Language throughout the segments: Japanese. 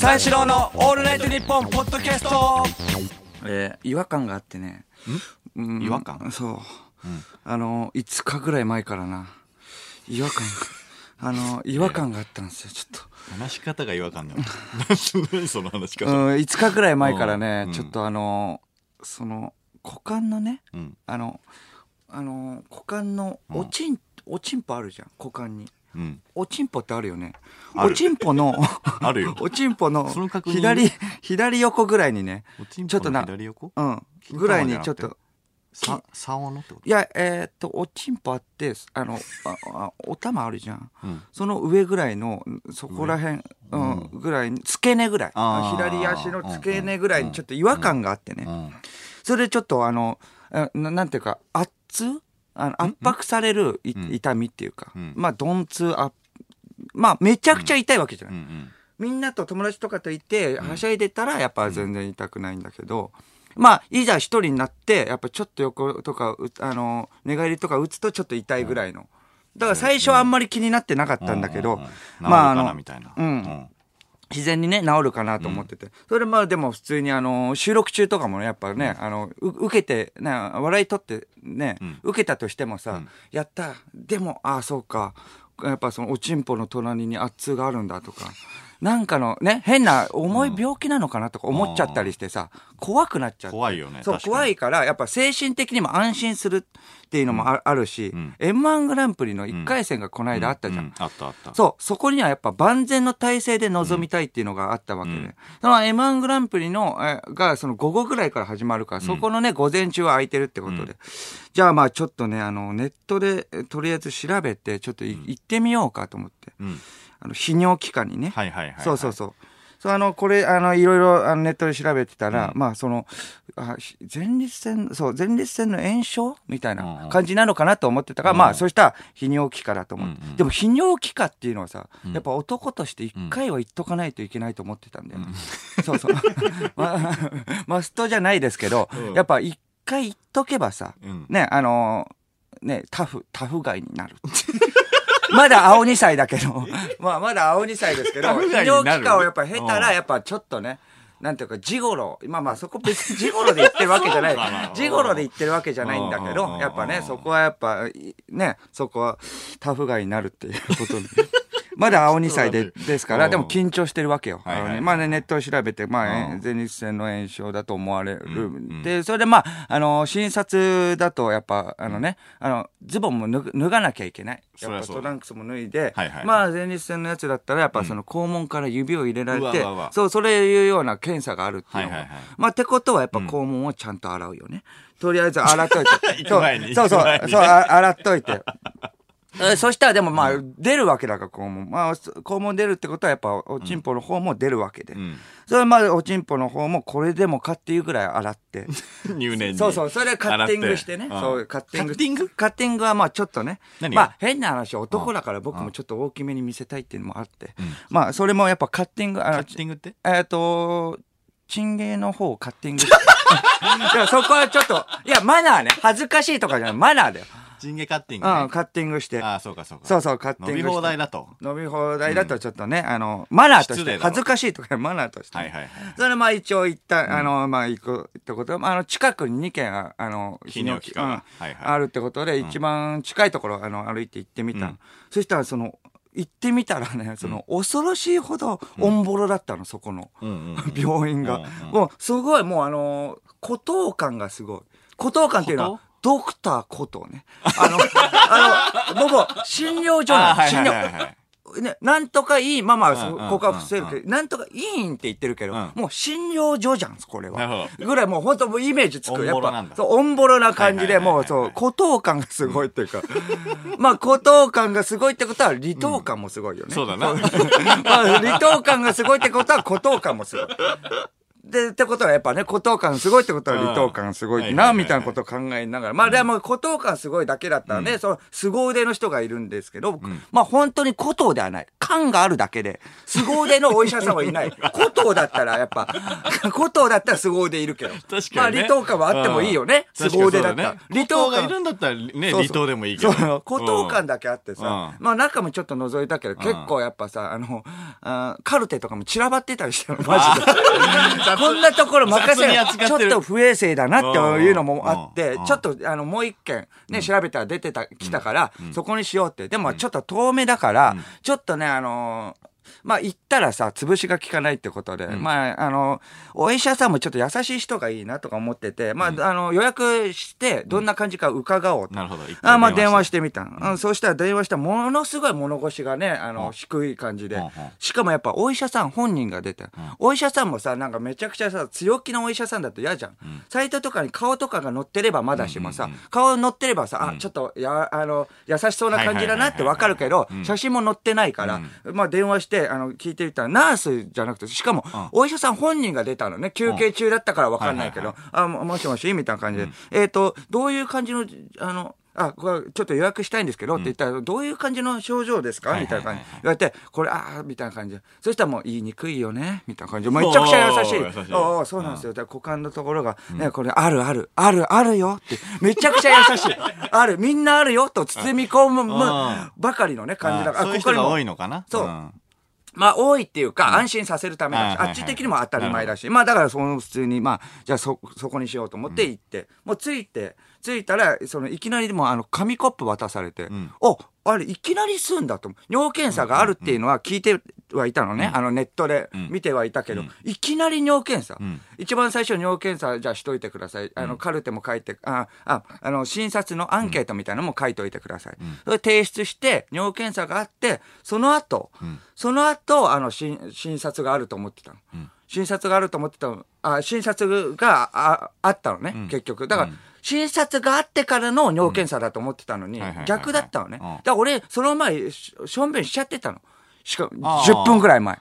三四郎のオールナイトニッポンポッドキャスト。えー違和感があってね。うん。違和感？そう。あの、5日ぐらい前からな、違和感が、あの、違和感があったんですよ、ちょっ話し方が違和感だよ。何その話しと。方？うん、5日ぐらい前からねう、ん。ちょっとあの、その、股間のね、うん。あの、あの、股間のおちん、おちんぽあるじゃん、股間に。うん。おちんぽってあるよね。おちんぽの、あるよ。おちんぽの左、左横ぐらいにね、おちょっとなの左横？うん、ぐらいにちょっと、さ竿のってこと？いや、えーっと、おちんぽあって、あの、ああお玉あるじゃん。うん。その上ぐらいの、そこら辺、うん、ぐらいに、付け根ぐらい。左足の付け根ぐらいにちょっと違和感があってね。うん。それでちょっとあの、あななんていうか、圧あの圧迫される痛みっていうか、うん。まあ、鈍痛あ、まあ、めちゃくちゃ痛いわけじゃない。うん。うん。みんなと友達とかといて、はしゃいでたら、やっぱ全然痛くないんだけど、まあ、いざ一人になって、やっぱちょっと横とか、うあの、寝返りとか打つとちょっと痛いぐらいの。だから最初はあんまり気になってなかったんだけど。まあ、あのみ、たいな。うん自然にね、治るかなと思ってて。それまあでも普通にあの、収録中とかもね、やっぱね、あの、う受けて、ね、笑い取ってね、うん。受けたとしてもさ、うん。やった、でも、ああ、そうか。やっぱそのおちんぽの隣に圧痛があるんだとか、なんかのね、変な重い病気なのかなとか思っちゃったりしてさ、怖くなっちゃって。怖いよねそう、怖いから、やっぱ精神的にも安心するっていうのもあ,、あるし、ん。M1 グランプリの1回戦がこの間あったじゃん。うあったあった。そう、そこにはやっぱ万全の体制で臨みたいっていうのがあったわけで。うん。その M1 グランプリの、えが、その午後ぐらいから始まるから、そこのね、午前中は空いてるってことで。うん。じゃあまあちょっとね、あの、ネットで、えとりあえず調べて、ちょっとい、行ってみようかと思って。うんあの、泌尿器科にね。はいはいはいはいそうそうそう。そう、あの、これ、あの、いろいろ、あの、ネットで調べてたら、うんまあ、その、あし前立腺、そう、前立腺の炎症みたいなん感じなのかなと思ってたから、うんまあ、そしたら、泌尿器科だと思って。うんうんでも、泌尿器科っていうのはさ、うんやっぱ男として一回は言っとかないといけないと思ってたんだよね。そうそう。まあ、マストじゃないですけど、うんやっぱ一回言っとけばさ、うんね、あのね、タフ、タフガイになる。まだ青2歳だけど、まあまだ青2歳ですけど、泌尿器科をやっぱ経たら、うんやっぱちょっとね、なんていうか、ジゴロ。まあまあ、そこ別にジゴロで言ってるわけじゃない。ジゴロで言ってるわけじゃないんだけうんど、やっぱね、そこはやっぱ、いね、そこはタフガイになるっていうことに。まだ青2歳で ですから、うん。でも緊張してるわけよ。はいはい。あのねまあね、ネットを調べて、まあ、うん。前立腺の炎症だと思われる。んで、それでまあ、あの、診察だと、やっぱ、あのね、あの、ズボンも脱がなきゃいけない。やっぱトランクスも脱いで、はいはい。まあ、前立腺のやつだったら、やっぱその肛門から指を入れられて、うわうわうわ。そう、それいうような検査があるっていうのが。はいはいはい。まあ、ってことはやっぱ肛門をちゃんと洗うよね。とりあえず洗っといて。そうそう行く前に。そう、あ洗っといて。えそしたらでもまあ、出るわけだから、肛門。まあ、肛門出るってことはやっぱ、おちんぽの方も出るわけで。うんそれはまあ、おちんぽの方もこれでもかっていうぐらい洗って。入念にそうそう、それでカッティングしてね。そう、カッティング。カッティング？カッティングはまあちょっとね。まあ変な話、男だから僕もちょっと大きめに見せたいっていうのもあって。まあそれもやっぱカッティング、カッティングって？えっ、と、チンゲーの方をカッティングして。そこはちょっと、いや、マナーね。恥ずかしいとかじゃない、マナーだよ。チンゲカッティングね。うん、カッティングして。ああそうかそうか。そうそう、カッティングして。伸び放題だと。伸び放題だとちょっとね、あの、マナーとして、恥ずかしいとかマナーとしてね、はいはいはいそれまあ一応行った、あの、まあ行くってこと。は、あの、近くに2軒あ、あの、泌尿器科が。あるってことで、一番近いところ、あの、歩いて行ってみた。の。うん。そしたら、その、行ってみたらね、その、恐ろしいほど、オンボロだったの、そこの。うんうん病院が。うんうんもう、すごい、もうあのー、孤島感がすごい。孤島感っていうの孤は、ドクターことね。あの、あの、僕、診療所なの。診療。ね、なんとかいい、まあまあ、ここは伏せるけど、なんとかいいんって言ってるけど、うんもう診療所じゃん、これはほ。ぐらいもう本当もうイメージつく。やっぱそう、オンボロな感じで、もうそう、孤島感がすごいっていうか。まあ、孤島感がすごいってことは、離島感もすごいよね。そうだなまあ、離島感がすごいってことは、孤島感もすごい。で、ってことはやっぱね、孤島感すごいってことは離島感すごいな、みたいなことを考えながら。まあでも孤島感すごいだけだったらね、その凄腕の人がいるんですけど、まあ本当に孤島ではない。完缶があるだけで、凄腕のお医者さんはいない。古藤だったら、やっぱ、古藤だったら凄腕いるけど。確かに、ね。まあ、離島感はあってもいいよね。うん凄腕だったら。離島がいるんだったらね、離島でもいいけど。そう、孤島感だけあってさ、うんまあ中もちょっと覗いたけど、結構やっぱさ、あの、あカルテとかも散らばってたりしたの、マジで。こんなところ任せる。ちょっと不衛生だなっていうのもあってうん、ちょっとあの、もう一件ね、調べたら出てた、来たから、そこにしようって。でもちょっと遠目だから、ちょっとね、あのーまあ行ったらさ、潰しが効かないってことで、まあ、あの、お医者さんもちょっと優しい人がいいなとか思ってて、まあ、あの、予約して、どんな感じか伺おうと。なるほど。あまあ電話ししてみた。の、うん、そうしたら電話したらものすごい物腰がね、あの、低い感じで。うんうん。しかもやっぱお医者さん本人が出て、お医者さんもさ、なんかめちゃくちゃさ、強気なお医者さんだと嫌じゃん。サイトとかに顔とかが載ってればまだしもさ、顔載ってればさ、あ、ちょっと、や、あの、優しそうな感じだなってわかるけど、写真も載ってないから、まあ電話して、あの、聞いてみたら、ナースじゃなくて、しかも、お医者さん本人が出たのね、休憩中だったからわかんないけど、あ、ももしもしみたいな感じで。えっと、どういう感じの、あの、あ、これちょっと予約したいんですけどって言ったら、どういう感じの症状ですか？はいみたいな感じ。言われて、これ、ああ、みたいな感じで。そしたらもう言いにくいよね？みたいな感じで。めちゃくちゃ優しい。おー優しいおーそうなんですよ。股間のところが、ね、これ、あるある、あるあるよって、めちゃくちゃ優しい。ある、みんなあるよと包み込むあばかりのね、感じだから。そういう人がここにも多いのかな？そうんまあ、多いっていうか、安心させるためだし、あっち的にも当たり前だし、まあ、だから、その普通に、まあ、じゃあ、そ、そこにしようと思って行って、もう着いて、着いたら、その、いきなりもう、あの、紙コップ渡されて、お、あれ、いきなり吸うんだと思う。尿検査があるっていうのは聞いてはいたのね。あの、ネットで見てはいたけど、いきなり尿検査。一番最初尿検査、じゃあしといてください。あの、カルテも書いて、あ、あ、あの、診察のアンケートみたいなのも書いといてください。それ提出して、尿検査があって、その後、その後、あの、診診察があると思ってたの。診察があると思ってたの。あ、診察がああったのね、結局。だから、診察があってからの尿検査だと思ってたのに逆だったのね。うんだから俺、その前、ししょんべんしちゃってたの。しかも、あー10分ぐらい前。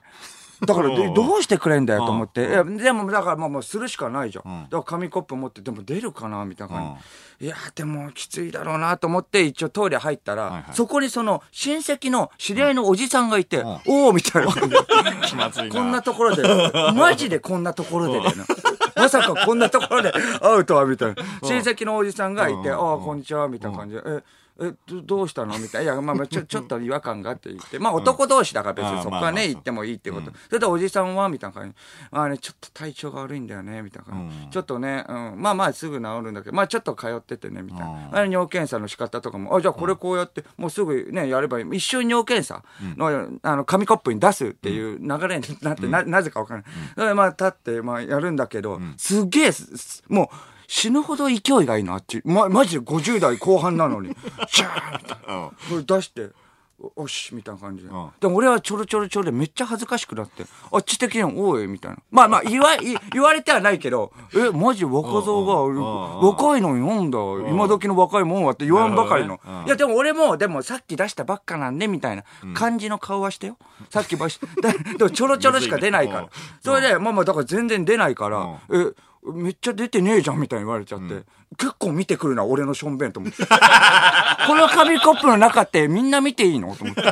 だから、どうしてくれんだよと思って。うんいやでも、だからもうもうするしかないじゃん。うんだから紙コップ持って、でも出るかなみたいな感じ。いや、でもきついだろうなと思って、一応トイレ入ったら、はいはいそこにその親戚の知り合いのおじさんがいて、んおおみたいな。気まずいな。こんなところで、マジでこんなところでだよな。まさかこんなところで会うとは、みたいな。親戚のおじさんがいて、ああ、こんにちは、みたいな感じで。ええどどうしたの？みたいな。いや、まあまあ、ちょ、ちょっと違和感があって言って。まあ、男同士だから別にそこはね、行ってもいいってこと。それでおじさんは？みたいな感じ。まあね、ちょっと体調が悪いんだよね、みたいな感じ。ちょっとね、うん、まあまあすぐ治るんだけど、まあちょっと通っててね、みたいな。あれ尿検査の仕方とかも、あ、じゃあこれこうやって、もうすぐね、やればいい。一緒に尿検査の、あの、紙コップに出すっていう流れになって、な、なぜかわからない。まあ立って、まあやるんだけど、すげえ、すもう、死ぬほど勢いがいいな、あっち。ま、マジで50代後半なのに。シャーみたいな。うんこれ出して、おおし、みたいな感じで。んでも俺はちょろちょろちょろでめっちゃ恥ずかしくなって、あっち的には、おい、みたいな。まあまあ、言わ、い言われてはないけど、え、マジ若造が、うん若いのになんだ、今時の若いもんはって言わんばかりのいや、でも俺も、でもさっき出したばっかなんで、みたいな感じの顔はしてよ。さっきばし、だでもちょろちょろしか出ないからうん。それで、まあまあ、だから全然出ないから、え、めっちゃ出てねえじゃんみたいに言われちゃって、結構見てくるな、俺のしょんべんと思って。この紙コップの中ってみんな見ていいのと思って。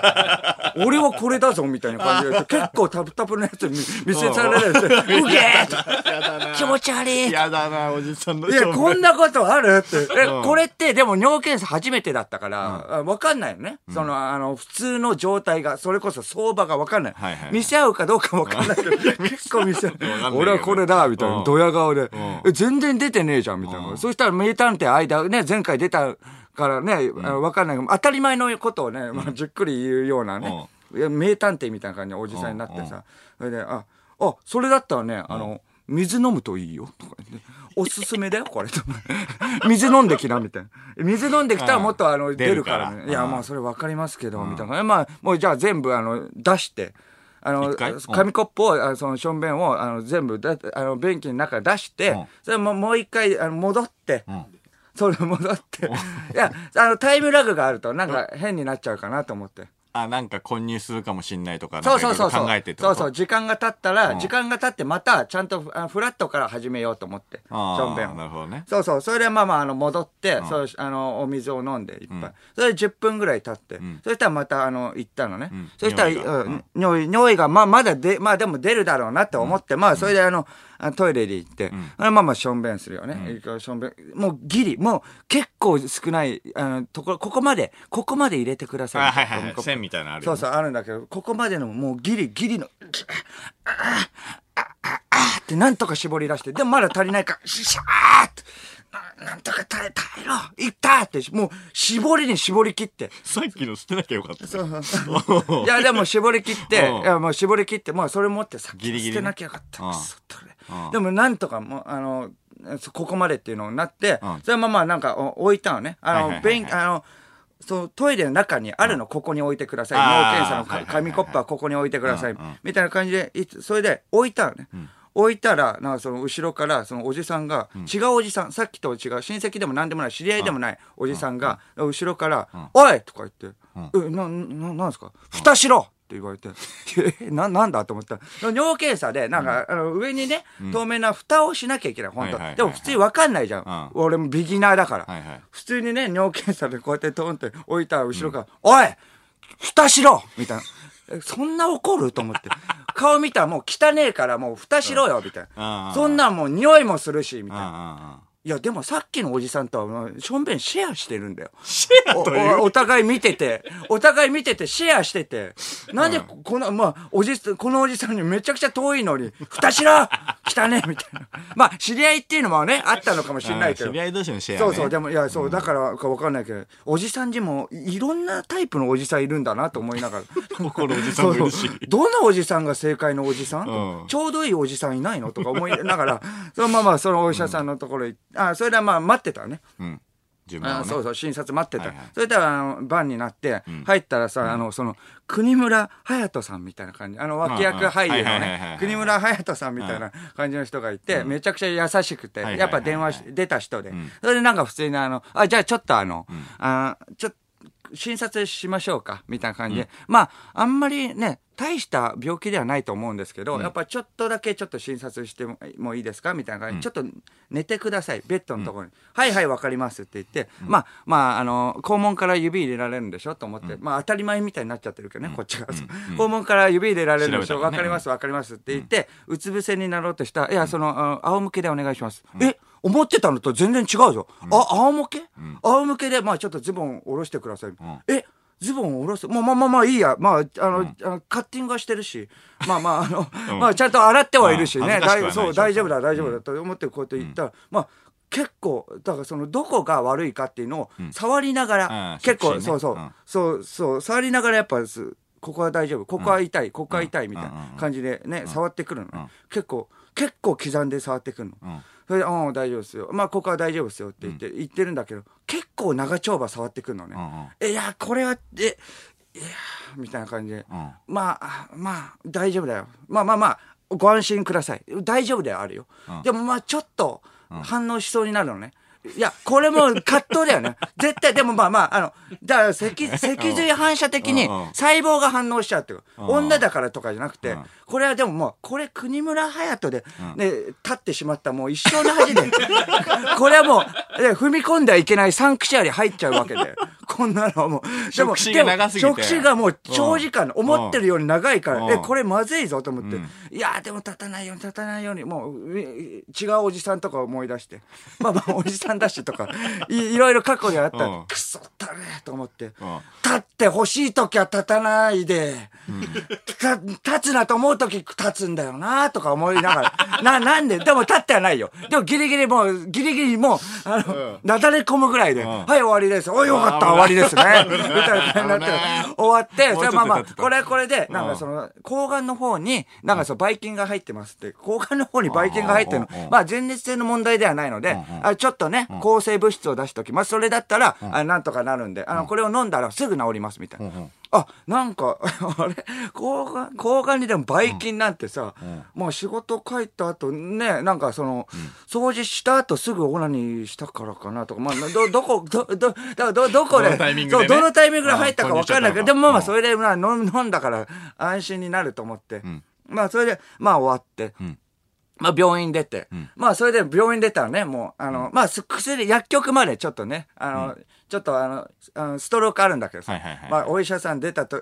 俺はこれだぞみたいな感じで、結構タプタプのやつ見見せされるやつ、うげーやだな。気持ち悪いやだな、おじさんのいや、こんなことあるって。え、うんこれって、でも尿検査初めてだったから、あわかんないよね。その、あの、普通の状態が、それこそ相場がわかんない。見せ合うかどうかわかんないけど、結構見せ合う俺はこれだ、みたいな。うんドヤ顔で、んえ、全然出てねえじゃん、みたいな。そしたら名探偵間、ね、前回出たからね、わかんないけど、当たり前のことをね、まあ、じっくり言うようなね、名探偵みたいな感じのおじさんになってさ、それで、あ、あ、それだったらね、あの、水飲むといいよ、とか言って。おすすめだよ、これ。と 水飲んできな、みたいな。水飲んできたらもっとあの、出出るからね。いや、まあ、それわかりますけど、みたいな。まあ、もうじゃあ全部、あの、出して、あの紙コップを、あのその、しょんべんを、あの、全部だ、あの、便器の中出してうん、それももう一回、あの、戻って、んそれ戻って。いや、あの、タイムラグがあると、なんか変になっちゃうかなと思って。あ、なんか混入するかもしんないとか、そうそうそう考えてそうそう。時間が経ったら、うん時間が経ってまた、ちゃんとあフラットから始めようと思って。しあーょんべんをなるほどね。そうそう。それでまあまあ、あの、戻って、んそう、あの、お水を飲んでいっぱい。うんそれで10分ぐらい経って、んそしたらまた、あの、行ったのね。んそしたら、尿意がまあ、まだで、まあでも出るだろうなって思って、まあ、それであの、あトイレで行って、それまあまあ、しょんべんするよね。しょんべん。もうギリ、もう結構少ない、あの、ところ、ここまで、ここまで入れてください。あ、はいはいはい。線みたいなのあるよね。そうそう、あるんだけど、ここまでのもうギリギリの、あああああってなんとか絞り出して、でもまだ足りないから、シャーって、ななんとか耐え、耐えろいったって、もう絞りに絞り切って。さっきの捨てなきゃよかった。いや、でも絞り切って、うんいや、もう絞り切って、もうそれ持ってさ、ギリギリね捨てなきゃよかった。うんくそとれうんでもなんとかもう、あの、そここまでっていうのになって、うんそれままなんかお置いたのね。あの、はいはいはいはい勉あの、そう、トイレの中にあるの、ここに置いてください。あー脳検査のかはいはいはいはい紙コップはここに置いてくださいうんうん。みたいな感じで、いつそれで置いたのね。置いたら、なんかその後ろから、そのおじさんが、違うおじさん、さっきと違う、親戚でも何でもない、知り合いでもないおじさんが、後ろから、おいとか言って、え、な、な、なんですか？蓋しろ！って言われて、え、な、なんだと思った？ら、尿検査で、なんか、あの、上にね、透明な蓋をしなきゃいけない、本当。はいはいでも普通にわかんないじゃん。うん。俺もビギナーだから。はいはい。普通にね、尿検査でこうやってトンって置いたら後ろから、おい蓋しろみたいな。えそんな怒ると思って。顔見たらもう汚ねえからもう蓋しろよみたいな。んそんなんもう匂いもするし、みうんたいな。うんうん。いや、でもさっきのおじさんとはしょんべんシェアしてるんだよ。シェおアという？おお互い見てて、お互い見ててシェアしてて、なんでこの、まあ、おじ、このおじさんにめちゃくちゃ遠いのに、蓋しろ汚ねみたいな。まあ、知り合いっていうのもね、あったのかもしれないけど知。り合い同士のシェアね。そうそう、でも、いや、そう、だからかわかんないけど、おじさんにも、いろんなタイプのおじさんいるんだなと思いながら。怒るおじさんもしどのおじさんが正解のおじさん、うんちょうどいいおじさんいないの？とか思いながら、そのままそのお医者さんのところに、あ、それではまあ待ってたのね。うん。あそうそう、診察待ってた。はいはい。それでは、あの、番になって、入ったらさ、あの、その、国村隼人さんみたいな感じ。あの、脇役俳優のね。国村隼人さんみたいな感じの人がいて、めちゃくちゃ優しくて、やっぱ電話し出た人で。それでなんか普通にあの、あ、じゃあちょっとあの、あちょっと、診察しましょうかみたいな感じで、まああんまりね大した病気ではないと思うんですけど、やっぱちょっとだけちょっと診察してももいいですかみたいな感じで、ちょっと寝てくださいベッドのところに、はいはいわかりますって言って、まあまああの肛門から指入れられるんでしょと思って、まあ当たり前みたいになっちゃってるけどね、こっちが、肛門から指入れられるんでしょね。かりますわかりますって言って、うつ伏せになろうとしたらいやそのあ仰向けでお願いします、え？思ってたのと全然違うぞ。あ、仰向け、仰向けで、まあちょっとズボン下ろしてください。え？ズボン下ろす？まあまあまあまあいいや。まあ、あの、あのカッティングはしてるし、まあまあ、あの、まあちゃんと洗ってはいるしね。しそう、大丈夫だ、大丈夫だと思ってこうやって言ったら、まあ、結構、だからその、どこが悪いかっていうのを触りながら、うん。結構、そうそう、うん。そう、そう、触りながらやっぱす、ここは大丈夫、ここは痛い、ここは痛いみたいなうん。感じでね、触ってくるのね。結構、結構刻んで触ってくるの。んそれで、うん、大丈夫ですよ。まあ、ここは大丈夫ですよって言って、言ってるんだけど、結構長丁場触ってくるのね。うんうんえ、いや、これは、え、いや、みたいな感じで、うんまあ、まあ、大丈夫だよ。まあまあまあ、ご安心ください。大丈夫ではあるよ。でもまあ、ちょっと、反応しそうになるのね。いや、これも葛藤だよね。絶対、でもまあまあ、あの、だから脊、脊髄反射的に細胞が反応しちゃうっていう女だからとかじゃなくてうん、これはでももう、これ国村隼人で、ね、立ってしまったもう一生の恥で、これはもう、ね踏み込んではいけないサンクチュアリ入っちゃうわけで、こんなのはもう、でも触手が長すぎて。でも触手がもう長時間、思ってるように長いから、うん。え、これまずいぞと思って、うん。いや、でも立たないように立たないように、もう、え違うおじさんとか思い出して、まあまあ、おじさんだしとか、いいろいろ過去にあったら、うん。くそったねと思って、うん。立って欲しい時は立たないで、た立つなと思う時立つんだよなとか思いながら、な、なんで、でも立ってはないよ。でもギリギリもう、ギリギリもう、あの、なだれ込むぐらいで、はい、終わりです。おい、よかった、終わりですね。みたいな感じになって終わって、それまあまあこれこれで、なんかその、抗がんの方に、なんかそう、ばい菌が入ってますって、抗がんの方にばい菌が入ってるの。まあ、前立腺の問題ではないので、あちょっとね、抗生物質を出しておきます。それだったら、あなんとかなるんで、あの、これを飲んだらすぐ治ります、みたいな。あ、なんか、あれ、交換、交換にでもばい菌なんてさ、もう仕事帰った後ね、なんかその、掃除した後すぐオナニーしたからかなとか、まあ、ど、どこ、ど、ど、だど、どこで、どのタイミングでね。そう、どのタイミングで入ったかわかんないけど、でもまあまあ、うん。それで、まあ、飲んだから安心になると思って、ん。まあ、それで、まあ終わって、ん。まあ病院出て、ん。まあそれで病院出たらね、もう、あの、まあす薬、薬局までちょっとね、あの、ちょっとあの、あのストロークあるんだけどさ、はいはいはいまあお医者さん出たと、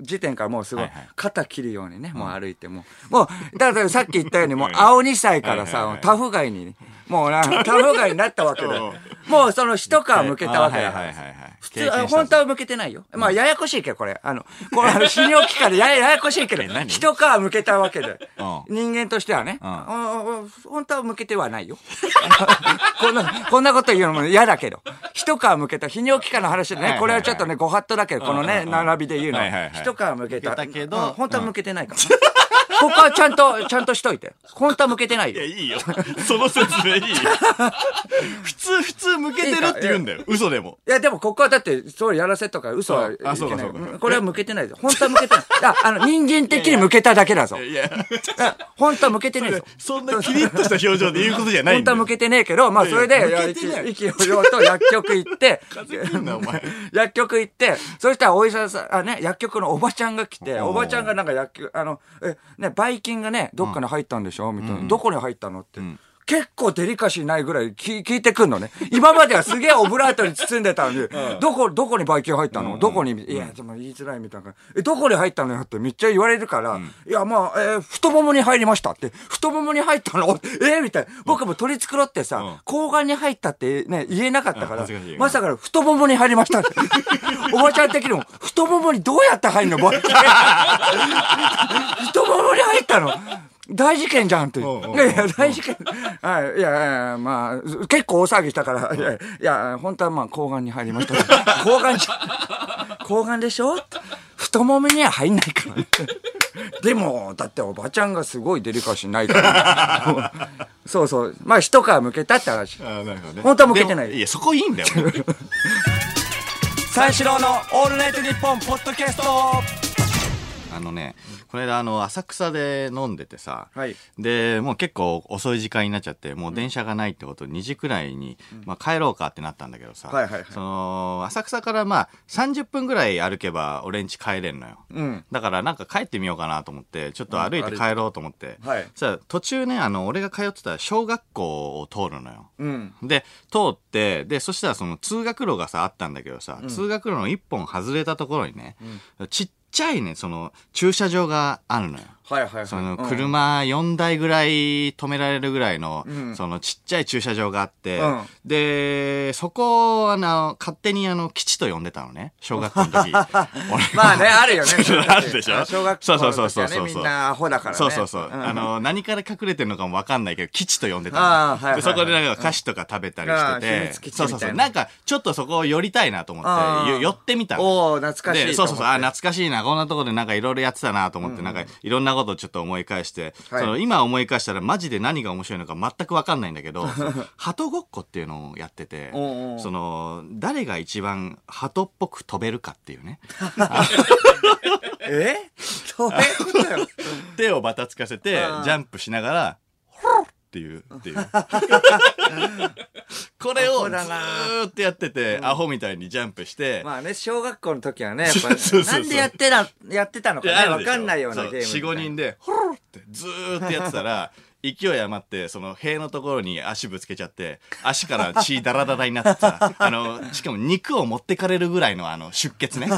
時点からもうすごいはいはい。肩切るようにね、もう歩いてもう、もう、だからさっき言ったように、もう青2歳からさはいはいは、いタフガイに、もうな、タフガイになったわけで、もうその一皮向けたわけだからはいはいはいはい。普通、あ本当は向けてないよ。まあ、ややこしいけど、これ。あの、この、あの、泌尿器科でややややこしいけど 一皮向けたわけで。うん人間としてはね。本当は向けてはないよ。こんな、こんなこと言うのも嫌だけど。一皮向けた泌尿器科の話でね、これはちょっとね、ご法度だけど、このね、並びで言うの。一皮向けた。本当は向けてないから。ここはちゃんと、ちゃんとしといて。本当は向けてないよいや、。いいよ。その説明いいよ。普通、普通向けてるって言うんだよ。嘘でも。いや、でもここはだって、そうやらせとか嘘はいけない。あそうかそうかんこれは向けてないぞ。本当は向けてない。あ、あの、人間的に向けただけだぞ。いや、あ本当は向けてねえぞ。そんなキリッとした表情で言うことじゃないんだよ。本当は向けてねえけど、まあそれで、いやいやいや向けてない息息をようと薬局行って、風邪ひんなお前薬局行って、そしたらお医者さん、あね、薬局のおばちゃんが来て、おばちゃんがなんか薬局、あの、え、ね、ばい菌がね、どっかに入ったんでしょ？みたいな。どこに入ったの？って。ん結構デリカシーないぐらい聞聞いてくんのね。今まではすげえオブラートに包んでたのに、どこ、どこにばい菌入ったの？どこに、いや、でも言いづらいみたいな。え、どこに入ったのよってめっちゃ言われるから、いや、まあ、えー太ももに入りましたって。太ももに入ったの？えーみたいな。僕も取り繕ってさ、うん。睾丸に入ったってね、言えなかったからまさかの太ももに入りましたって。おばちゃん的にも、太ももにどうやって入んの？ばい菌太ももに入ったの？大事件じゃんって。いやいや、大事件。はい。いやいやまあ、結構大騒ぎしたから、いやいや、本当はまあ、睾丸に入りました。睾丸じゃ、睾丸でしょ？太ももには入んないから。でも、だっておばちゃんがすごいデリカシーないから。そうそう。まあ、一皮向けたって話。あなるほどね。本当は向けてないいや、そこいいんだよ。三四郎のオールナイトニッポンポッドキャストあのね、この間、あの、浅草で飲んでてさ、はいで、もう結構遅い時間になっちゃって、もう電車がないってことで2時くらいに、まあ帰ろうかってなったんだけどさ、はいはいはいその、浅草からまあ30分ぐらい歩けば俺ん家帰れんのよ。うん。だからなんか帰ってみようかなと思って、ちょっと歩いて帰ろうと思って。はいそしたら途中ね、あの、俺が通ってた小学校を通るのよ。うん。で、通って、で、そしたらその通学路がさ、あったんだけどさ、通学路の一本外れたところにね、ちっちゃいね、その駐車場があるのよ。はいはいはい。そのうん車4台ぐらい止められるぐらいの、うんそのちっちゃい駐車場があって、うんで、そこをあの、勝手にあの、基地と呼んでたのね、小学校の時。俺 まあね、あるよね。あるでしょ？小学校そうそうのそうそうそうみんなアホだからね。そうそうそう。んあの、何から隠れてるのかもわかんないけど、基地と呼んでたの。はいはいはいでそこでなんか菓子とか食べたりしてて密基。地そうそうそう。ななんか、ちょっとそこを寄りたいなと思って、よ寄ってみたの。おお懐かしいそうそうそう、あ、懐かしいな、こんなとこでなんかいろいろやってたなと思って、なんかいろんなことをちょっと思い返して、はいその今思い返したらマジで何が面白いのか全くわかんないんだけど、鳩ごっこっていうのをやっててその、誰が一番鳩っぽく飛べるかっていうね。え？どういうことよ。手をバタつかせてジャンプしながらっていう。っていうこれアをずーっとやってて、アホみたいにジャンプして、まあね、小学校の時はね、やっぱ なんでやってた、やってたのかね、わかんないようなゲームみた。いな。45人でホロってずーっとやってたら勢い余ってその塀のところに足ぶつけちゃって足から血ダラダラになってさ あのしかも肉を持ってかれるぐらいのあの出血ね。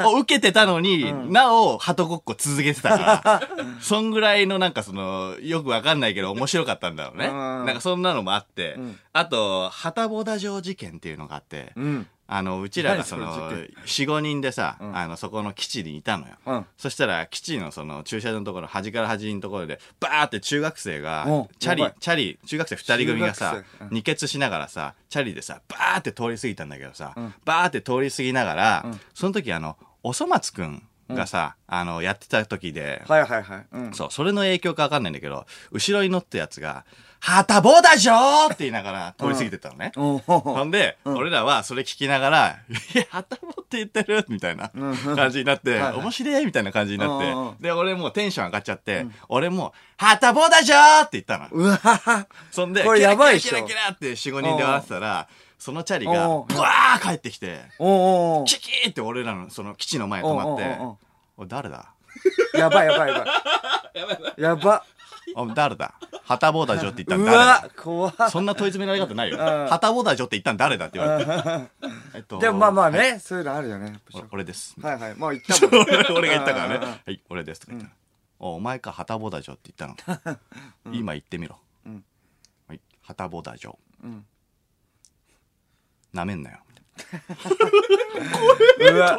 を受けてたのに、なお鳩ごっこ続けてたから そんぐらいのなんかそのよくわかんないけど面白かったんだろうね。うん。なんかそんなのもあって、ん。あと旗ボダ城事件っていうのがあって、うん。あの、うちらがそのの事、4、5人でさ、ん。あの、そこの基地にいたのよ。うん。そしたら、基地のその、駐車場のところ、端から端のところで、バーって中学生がうん、チャリチャリ、中学生2人組がさ二血しながらさ、チャリでさ、バーって通り過ぎたんだけどさん、バーって通り過ぎながらん、その時あの、おそ松くんがさ、あの、やってた時で、はいはいはい。うん。そう、それの影響かわかんないんだけど、後ろに乗ったやつが、はたぼだじょー！って言いながら通り過ぎてったのね。おほんで、俺らはそれ聞きながら、いや、はたぼって言ってる！みたいな感じになって、はいはい面白い！みたいな感じになうんうん。って、で、俺もうテンション上がっちゃって、俺も、はたぼだじょー！って言ったの。うわ。はそんで、これやばいっしょ。キラキラキラキラって4、5人で笑ってたら、そのチャリが、おうブワー帰ってきて、おおおキキーって俺らのその基地の前に止まっておうおうおう、おい誰だ？やばいやばいやばい。やば。おい誰だ？はたぼうだじょって言うったん誰だ？わ怖っそんな問い詰められ方ないよ。んはたぼうだじょって言ったん誰だって言われて。えっとでもまあまあはいね、そういうのあるよね。俺です。はいはい。もう言ったもん。俺俺が言ったからね。はい、俺ですとか言ったら。おお前か、はたぼうだじょって言ったの。今言ってみろ。んはい、はたぼうだじょ。んなめんなよ。うわ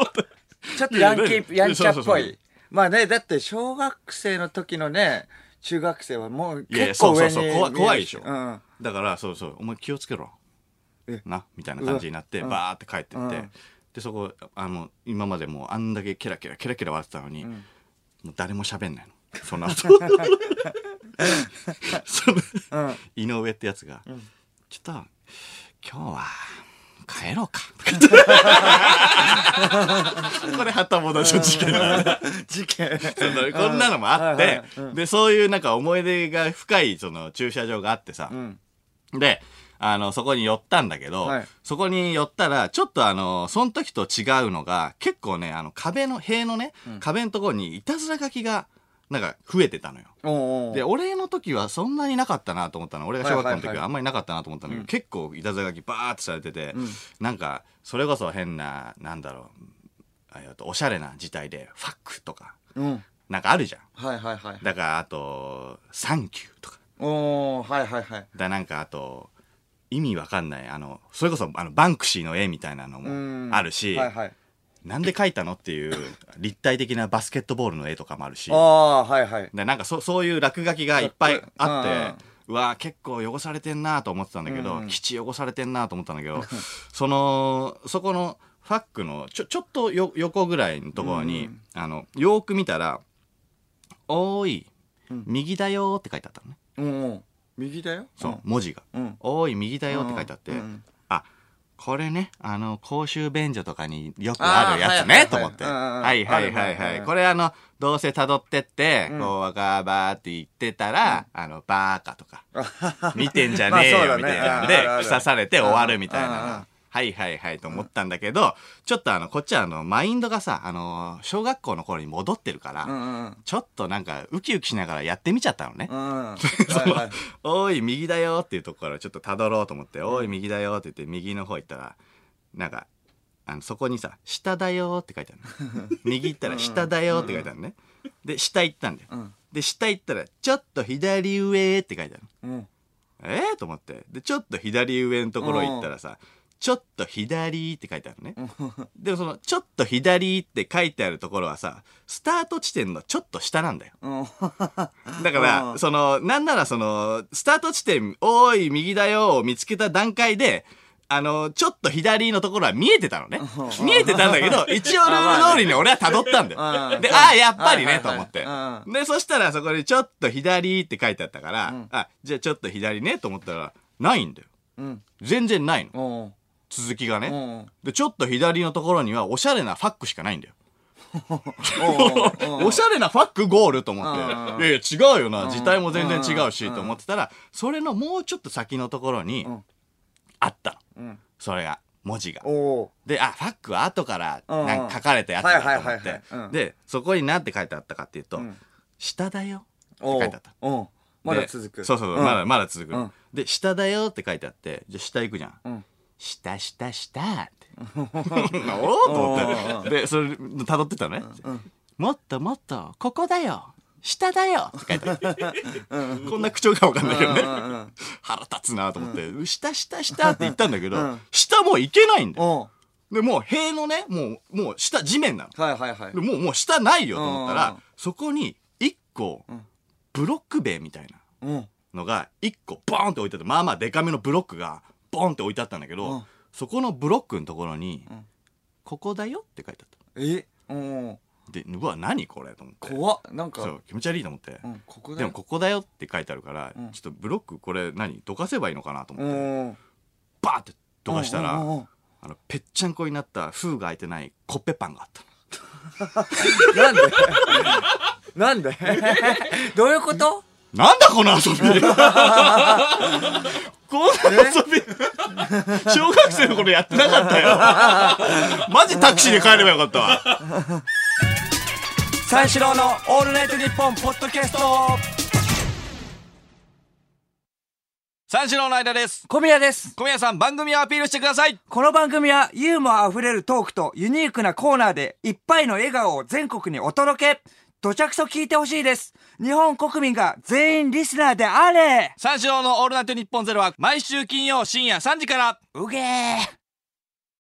ちょっとヤンキー、やんちゃっぽい。まあね、だって小学生の時のね、中学生はもういやいや結構上にそうそうそう怖い怖いでしょうん。だから、そうそう、お前気をつけろえ？な、みたいな感じになって、うわバーって帰ってってうん。で、そこ、あの、今までもうあんだけキラキラ、キラキラ笑ってたのに、もう誰も喋んないの。その後。そのうん。井上ってやつが、ちょっと、今日は、帰ろうか。これ、はたもだしょ事件。事件。こんなのもあってで、そういうなんか思い出が深い、その駐車場があってさ。う、ん。で、あの、そこに寄ったんだけど、はい。そこに寄ったら、ちょっとあの、その時と違うのが、結構ね、あの、壁の、塀のね、壁のところにいたずら書きが、なんか増えてたのよ。で、俺の時はそんなになかったなと思ったの。俺が小学校の時はあんまりなかったなと思ったんだけど、結構いたずら書きバーってされてて、んなんか、それこそ変な、なんだろう、えっとおしゃれな字体で、ファックとか、うん。なんかあるじゃん。はいはいはい。だから、あと、サンキューとか。おー、はいはいはい。だなんかあと、意味わかんない、あの、それこそ、あの、バンクシーの絵みたいなのうんもあるし、はいはい。なんで描いたのっていう、立体的なバスケットボールの絵とかもあるし、ああ、はいはい。でなんかそそういう落書きがいっぱいあって、うんうん。うわ結構汚されてんなと思ってたんだけど、うん基地汚されてんなと思ったんだけどそのそこのファックのちょちょっとよ横ぐらいのところに、あのよーく見たら「おーい、うん。右だよ」って書いてあったのね。うんうん。右だよ？そう、文字が。うん「おーい右だよ」って書いてあって、うんこれね、あの、公衆便所とかによくあるやつね、と思って。はいはいはいはい。これあの、どうせ辿ってって、うん。こう、ガーバーって言ってたら、あの、バーカとか、見てんじゃねえよ、みたいなで、る腐されて終わるみたいな。はいはいはいと思ったんだけど、ちょっとあの、こっちはあの、マインドがさ、あの、小学校の頃に戻ってるから、うんうんちょっとなんか、ウキウキしながらやってみちゃったのね。うん。うん。はいはい。おい、右だよっていうところからちょっと辿ろうと思って、おい、右だよって言って、右の方行ったら、なんか、あの、そこにさ、下だよって書いてあるの。右行ったら、下だよって書いてあるのね。で、下行ったんだよ。うんで、下行ったら、ちょっと左上って書いてあるの。うん。ええと思って。で、ちょっと左上のところ行ったらさ、ちょっと左って書いてあるのね。でもその、ちょっと左って書いてあるところはさ、スタート地点のちょっと下なんだよ。うん。だから、うんその、なんならその、スタート地点、おーい、右だよを見つけた段階で、あの、ちょっと左のところは見えてたのね。見えてたんだけど、一応ルール通りに俺は辿ったんだよ。うんで、ああ、やっぱりね、と思ってう。で、そしたらそこにちょっと左って書いてあったからん、あ、じゃあちょっと左ね、と思ったら、ないんだよ。うん。全然ないの。うん。続きがね。うん。で、ちょっと左のところには、おしゃれなファックしかないんだよ。うんおしゃれなファックゴールと思って、うんいやいや違うよな、字体も全然違うし、うんと思ってたら、それのもうちょっと先のところにん、あったの。うん。それが、文字が。おお。で、あ、ファックは後から、うんなんか書かれたやつだと思っはいはいはいはいうん。てで、そこに何て書いてあったかっていうとうん、下だよってお書いてあった。うん。まだで続く。そうそうそう、んまだ、まだ続くうん。で、下だよって書いてあって、じゃあ下行くじゃん。うん。下下下って。おおと思って。で、それ、辿ってたのね。もっともっと、ここだよ下だよって書いてあって。こんな口調かわかんないけどね。腹立つなと思って、下下下って言ったんだけど、うん下もう行けないんだよ。おで、もう塀のね、もう、もう下地面なの。はいはいはいで。もう、もう下ないよと思ったら、うんそこに一個、ブロック塀みたいなうん。のが一個ボーンって置いてて、まあまあデカめのブロックがボーンって置いてあったんだけど、うん。そこのブロックのところに、ん。ここだよって書いてあった。え？うん。でうわ何これと思って。怖っ。なんか。そう気持ち悪いと思って、うんここだでもここだよって書いてあるから、うん。ちょっとブロックこれ何どかせばいいのかなとう思って、ん。バーってどかしたら、うんうんうん。あのぺっちゃんこになった封が開いてないコッペパンがあった なんで？なんで？どういうこと？なんだこの遊び。こんな遊び。小学生の頃やってなかったよ。マジタクシーで帰ればよかったわ。三四郎のオールナイトニッポンポッドキャスト。三四郎の間です。小宮です。小宮さん番組をアピールしてください。この番組はユーモアあふれるトークとユニークなコーナーでいっぱいの笑顔を全国にお届け土着と聞いてほしいです。日本国民が全員リスナーであれ。三四郎のオールナイトニッポンゼロは毎週金曜深夜3時から。うげー